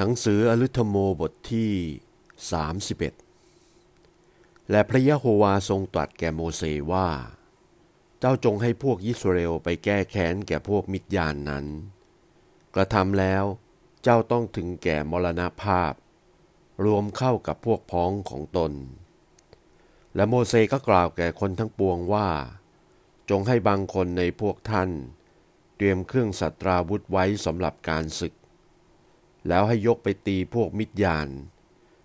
หนังสืออลึธโมบทที่ 31 และพระยะโฮวาทรงตรัสแก่โมเสว่า เจ้าจงให้พวกยิสราเอลไปแก้แค้นแก่พวกมิดยานนั้น กระทำแล้วเจ้าต้องถึงแก่มรณภาพ รวมเข้ากับพวกพ้องของตน และโมเสสก็กล่าวแก่คนทั้งปวงว่า จงให้บางคนในพวกท่าน เตรียมเครื่องสัตราวุธไว้สำหรับการศึก แล้วให้ยกไปตีพวกมิดยาน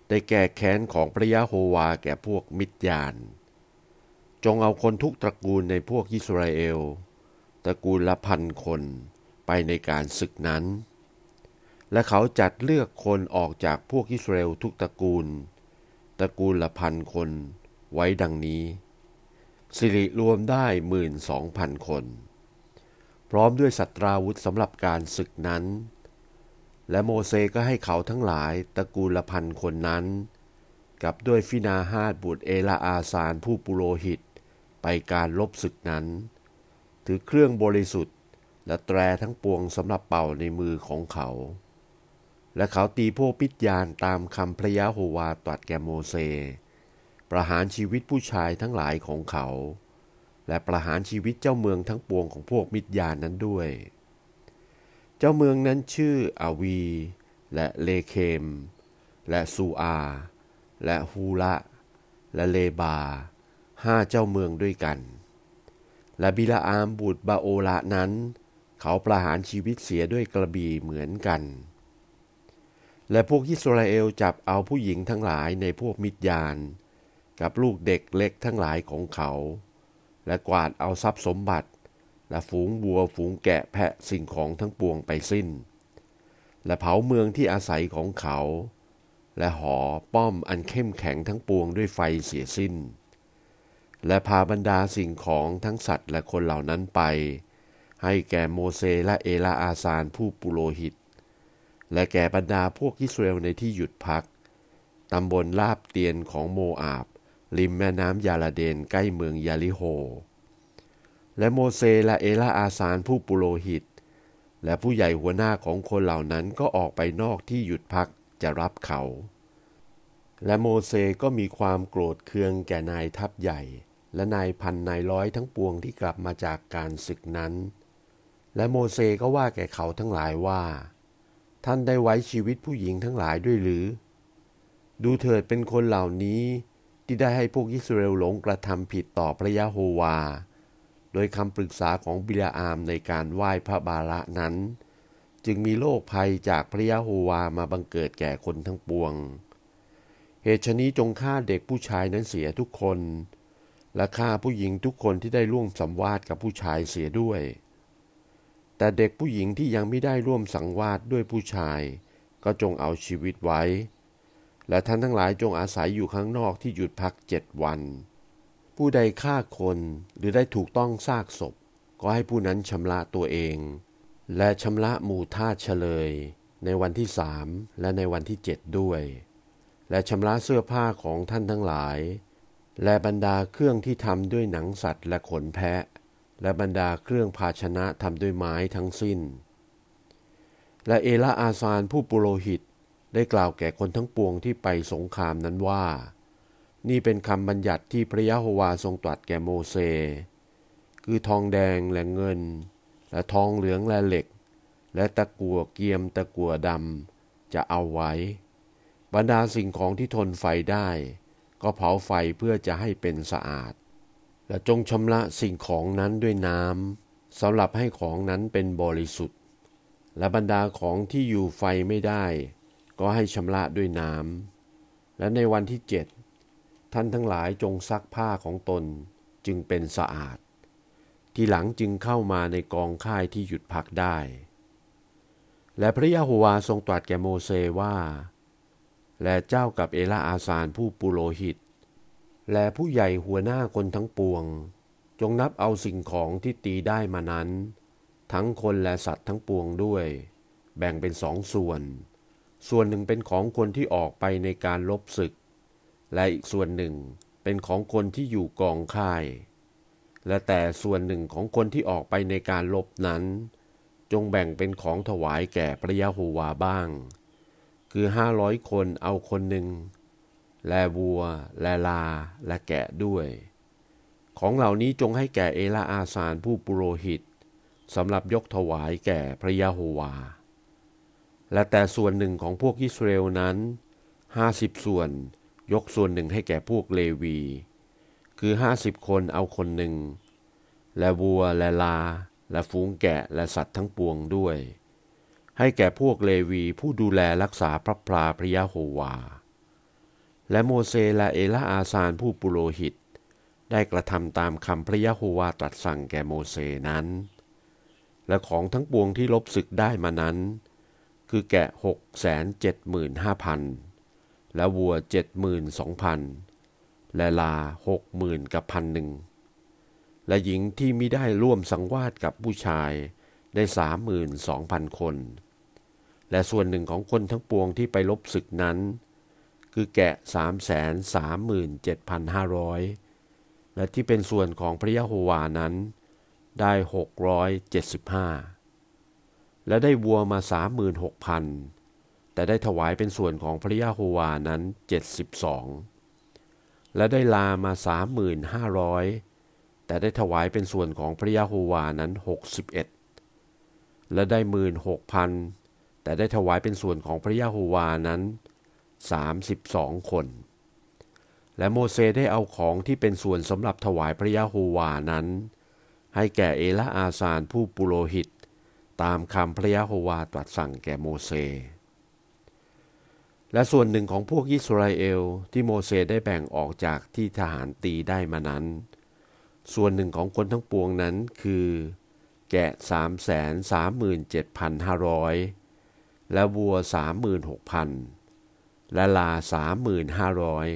ได้แก้แค้นของพระยะโฮวาแก่พวกมิดยานจงเอาคนทุกตระกูลในพวกอิสราเอล ตระกูลละพันคนไปในการศึกนั้น และเขาจัดเลือกคนออกจากพวกอิสราเอลทุกตระกูล ตระกูลละพันคนไว้ดังนี้ สิริรวมได้หมื่นสองพันคน พร้อมด้วยสัตราวุธสำหรับการศึกนั้น และโมเสก็ให้เขาทั้งหลายตระกูลละพันคนนั้น กับด้วยฟินาฮาดบุตรเอลาอาซานผู้ปุโรหิต ไปการลบศึกนั้น ถือเครื่องบริสุทธิ์ และแตรทั้งปวงสำหรับเป่าในมือของเขา และเขาตีพวกปิดยานตามคำพระยะโฮวาตรัสแก่โมเส ประหารชีวิตผู้ชายทั้งหลายของเขา และประหารชีวิตเจ้าเมืองทั้งปวงของพวกมิดยานนั้นด้วย จ้าเมืองนั้นชื่ออาวี และเลเคม และซูอา และฮูละและเลบา ห้าเจ้าเมืองด้วยกัน และบิลาอามบุตรบาโอละนั้น เขาประหารชีวิตเสียด้วยกระบี่เหมือนกัน และพวกอิสราเอลจับเอาผู้หญิงทั้งหลายในพวกมิดยาน กับลูกเด็กเล็กทั้งหลายของเขา และกวาดเอาทรัพย์สมบัติ และฝูงบัวฝูงแกะแพะสิ่งของทั้งปวงไปสิ้น และเผาเมืองที่อาศัยของเขา และหอป้อมอันเข้มแข็งทั้งปวงด้วยไฟเสียสิ้น และพาบรรดาสิ่งของทั้งสัตว์และคนเหล่านั้นไป ให้แก่โมเสและเอลาอาซานผู้ปุโรหิต และแก่บรรดาพวกอิสราเอลในที่หยุดพักตำบลลาบเตียนของโมอาบ ริมแม่น้ำยาลาเดนใกล้เมืองยาลิโฮ และโมเสและเอลาอาสานผู้ปุโรหิต และผู้ใหญ่หัวหน้าของคนเหล่านั้นก็ออกไปนอกที่หยุดพักจะรับเขา และโมเสก็มีความโกรธเคืองแก่นายทัพใหญ่ และนายพันนายร้อยทั้งปวงที่กลับมาจากการศึกนั้น และโมเสก็ว่าแก่เขาทั้งหลายว่า ท่านได้ไว้ชีวิตผู้หญิงทั้งหลายด้วยหรือ ดูเถิดเป็นคนเหล่านี้ที่ได้ให้พวกอิสราเอลหลงกระทำผิดต่อพระยะโฮวา โดยคำปรึกษาของบิลาอามในการไหว้พระบาละนั้น จึงมีโรคภัยจากพระยะโฮวามาบังเกิดแก่คนทั้งปวง เหตุชนี้จงฆ่าเด็กผู้ชายนั้นเสียทุกคน และฆ่าผู้หญิงทุกคนที่ได้ร่วมสัมวาสกับผู้ชายเสียด้วย แต่เด็กผู้หญิงที่ยังไม่ได้ร่วมสังวาสด้วยผู้ชาย ก็จงเอาชีวิตไว้ และท่านทั้งหลายจงอาศัยอยู่ข้างนอกที่หยุดพักเจ็ดวัน ผู้ใดฆ่าคนหรือได้ถูกต้องซากศพ ก็ให้ผู้นั้นชำระตัวเอง และชำระหมู่ทาเฉลย ในวันที่สามและในวันที่เจ็ดด้วย และชำระเสื้อผ้าของท่านทั้งหลาย และบรรดาเครื่องที่ทำด้วยหนังสัตว์และขนแพะ และบรรดาเครื่องภาชนะทำด้วยไม้ทั้งสิ้น และเอลาอาซานผู้ปุโรหิตได้กล่าวแก่คนทั้งปวงที่ไปสงครามนั้นว่า นี่เป็นคำบัญญัติที่พระยะโฮวาทรงตรัสแก่โมเสคือทองแดงและเงิน และทองเหลืองและเหล็ก และตะกั่วเกียมตะกั่วดำจะเอาไว้ บรรดาสิ่งของที่ทนไฟได้ ก็เผาไฟเพื่อจะให้เป็นสะอาด และจงชำระสิ่งของนั้นด้วยน้ำสำหรับให้ของนั้นเป็นบริสุทธิ์ และบรรดาของที่อยู่ไฟไม่ได้ ก็ให้ชำระด้วยน้ำและในวันที่เจ็ด ท่านทั้งหลายจงซักผ้าของตนจึงเป็นสะอาด ทีหลังจึงเข้ามาในกองค่ายที่หยุดพักได้ และพระยะโฮวาทรงตรัสแก่โมเสว่า และเจ้ากับเอลาอาซานผู้ปุโรหิต และผู้ใหญ่หัวหน้าคนทั้งปวง จงนับเอาสิ่งของที่ตีได้มานั้น ทั้งคนและสัตว์ทั้งปวงด้วย แบ่งเป็นสองส่วน ส่วนหนึ่งเป็นของคนที่ออกไปในการลบศึก และอีกส่วนหนึ่งเป็นของคนที่อยู่กองค่าย และแต่ส่วนหนึ่งของคนที่ออกไปในการลบนั้น จงแบ่งเป็นของถวายแก่พระยะโฮวาบ้าง คือห้าร้อยคนเอาคนหนึ่ง และวัว และลา และแกะด้วย ของเหล่านี้จงให้แก่เอลาอาซานผู้ปุโรหิตสำหรับยกถวายแก่พระยะโฮวา และแต่ส่วนหนึ่งของพวกอิสราเอลนั้นห้าสิบส่วน ยกส่วนหนึ่งให้แก่พวกเลวี คือห้าสิบคนเอาคนหนึ่ง และวัวและลา และฝูงแกะและสัตว์ทั้งปวงด้วย ให้แก่พวกเลวีผู้ดูแลรักษาพระพลาพระยะโฮวา และโมเสและเอลาอาซานผู้ปุโรหิต ได้กระทำตามคำพระยะโฮวาตรัสสั่งแก่โมเสนั้น และของทั้งปวงที่ลบศึกได้มานั้น คือแกะหกแสนเจ็ดหมื่นห้าพัน และวัว 72,000 และลา 60,000 กับพันหนึ่ง และหญิงที่มิได้ร่วมสังวาสกับผู้ชายได้ 32,000 คน และส่วนหนึ่งของคนทั้งปวงที่ไปลบศึกนั้น คือแกะ 337,500 และที่เป็นส่วนของพระยะโฮวานั้น ได้ 675 และได้วัวมา 36,000 แต่ได้ถวายเป็นส่วนของพระยาโฮวานั้นเจ็ดสิบสองและได้ลามาสามหมื่นห้าร้อยแต่ได้ถวายเป็นส่วนของพระยาโฮวานั้นหกสิบเอ็ดและได้หมื่นหกพันแต่ได้ถวายเป็นส่วนของพระยาโฮวานั้นสามสิบสองคน และโมเสได้เอาของที่เป็นส่วนสำหรับถวายพระยาโฮวานั้น ให้แก่เอละอาซานผู้ปุโรหิต ตามคำพระยาโฮวาตรัสสั่งแก่โมเส และส่วนหนึ่งของพวกอิสราเอลที่โมเสสได้แบ่งออกจากที่ทหารตีได้มานั้น ส่วนหนึ่งของคนทั้งปวงนั้นคือ แกะสามแสนสามหมื่นเจ็ดพันห้าร้อยและวัวสามหมื่นหกพันและลาสามหมื่นห้าร้อย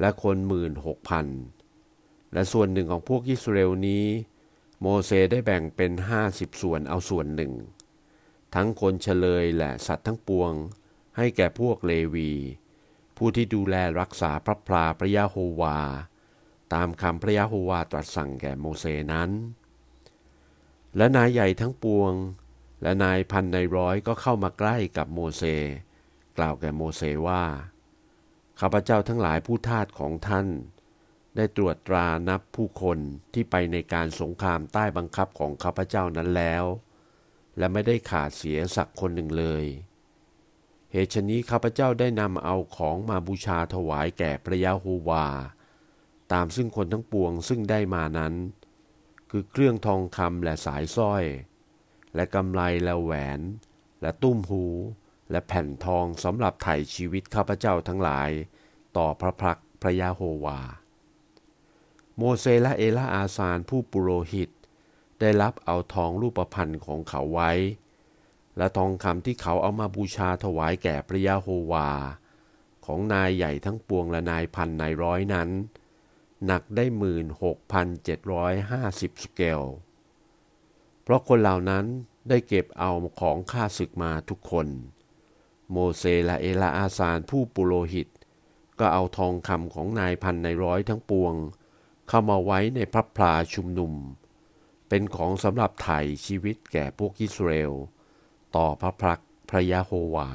และคนหมื่นหกพันและส่วนหนึ่งของพวกอิสราเอลนี้ โมเสสได้แบ่งเป็นห้าสิบส่วนเอาส่วนหนึ่ง ทั้งคนเฉลยและสัตว์ทั้งปวง ให้แก่พวกเลวี ผู้ที่ดูแลรักษาพระพลาพระยาโฮวา ตามคำพระยาโฮวาตรัสสั่งแก่โมเสนั้น และนายใหญ่ทั้งปวง และนายพันในร้อยก็เข้ามาใกล้กับโมเส กล่าวแก่โมเสว่าข้าพเจ้าทั้งหลายผู้ทาสของท่าน ได้ตรวจตรานับผู้คนที่ไปในการสงครามใต้บังคับของข้าพเจ้านั้นแล้ว และไม่ได้ขาดเสียสักคนหนึ่งเลย เหตุฉนี้ข้าพเจ้าได้นำเอาของมาบูชาถวายแก่พระยาโฮวา ตามซึ่งคนทั้งปวงซึ่งได้มานั้น คือเครื่องทองคำและสายสร้อย และกำไลและแหวน และตุ้มหู และแผ่นทองสำหรับไถ่ชีวิตข้าพเจ้าทั้งหลาย ต่อพระพักพระยาโฮวา โมเสสและเอลาอาซานผู้ปุโรหิต ได้รับเอาทองรูปพันธ์ของเขาไว้ และทองคำที่เขาเอามาบูชาถวายแก่พระยาโฮวา ของนายใหญ่ทั้งปวงและนายพันนายร้อยนั้น หนักได้หมื่นหกพันเจ็ดร้อยห้าสิบสเกล เพราะคนเหล่านั้นได้เก็บเอาของค่าศึกมาทุกคน โมเสและเอลาอาซานผู้ปุโรหิต ก็เอาทองคำของนายพันนายร้อยทั้งปวง เข้ามาไว้ในพระพลาชุมนุม เป็นของสำหรับไถ่ชีวิตแก่พวกอิสราเอล ต่อพระพรักพระยะโฮวา